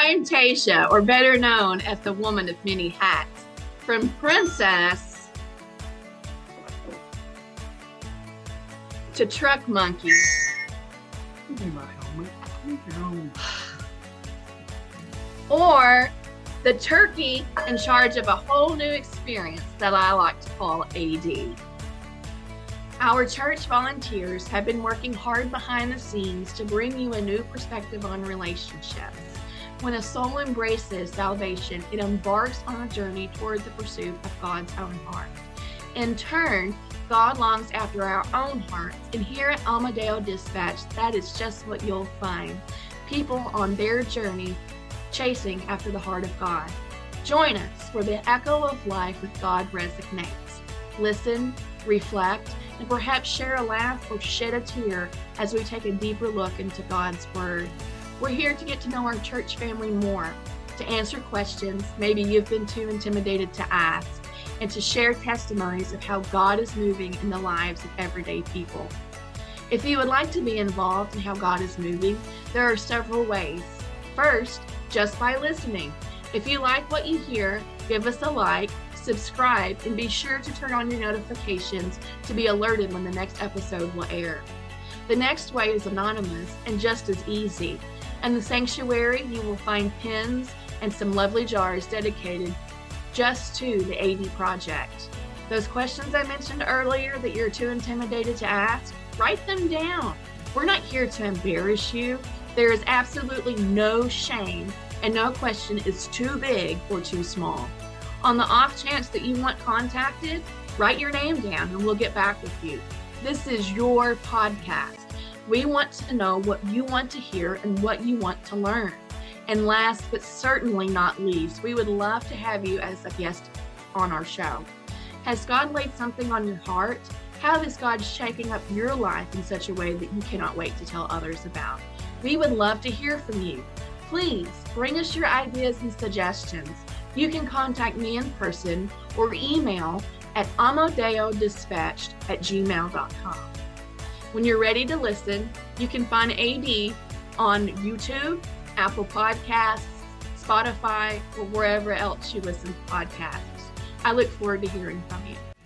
I'm Tasha, or better known as the woman of many hats. From princess to truck monkey. Or the turkey in charge of a whole new experience that I like to call AD. Our church volunteers have been working hard behind the scenes to bring you a new perspective on relationships. When a soul embraces salvation, it embarks on a journey toward the pursuit of God's own heart. In turn, God longs after our own hearts, and here at Amadeo Dispatched, that is just what you'll find people on their journey chasing after the heart of God. Join us where the echo of life with God resonates. Listen, reflect, and perhaps share a laugh or shed a tear as we take a deeper look into God's Word. We're here to get to know our church family more, to answer questions maybe you've been too intimidated to ask, and to share testimonies of how God is moving in the lives of everyday people. If you would like to be involved in how God is moving, there are several ways. First, just by listening. If you like what you hear, give us a like, subscribe, and be sure to turn on your notifications to be alerted when the next episode will air. The next way is anonymous and just as easy. In the sanctuary, you will find pins and some lovely jars dedicated just to the AD project. Those questions I mentioned earlier that you're too intimidated to ask, write them down. We're not here to embarrass you. There is absolutely no shame, and no question is too big or too small. On the off chance that you want contacted, write your name down and we'll get back with you. This is your podcast. We want to know what you want to hear and what you want to learn. And last but certainly not least, we would love to have you as a guest on our show. Has God laid something on your heart? How is God shaping up your life in such a way that you cannot wait to tell others about? We would love to hear from you. Please bring us your ideas and suggestions. You can contact me in person or email at amadeodispatched at gmail.com. When you're ready to listen, you can find AD on YouTube, Apple Podcasts, Spotify, or wherever else you listen to podcasts. I look forward to hearing from you.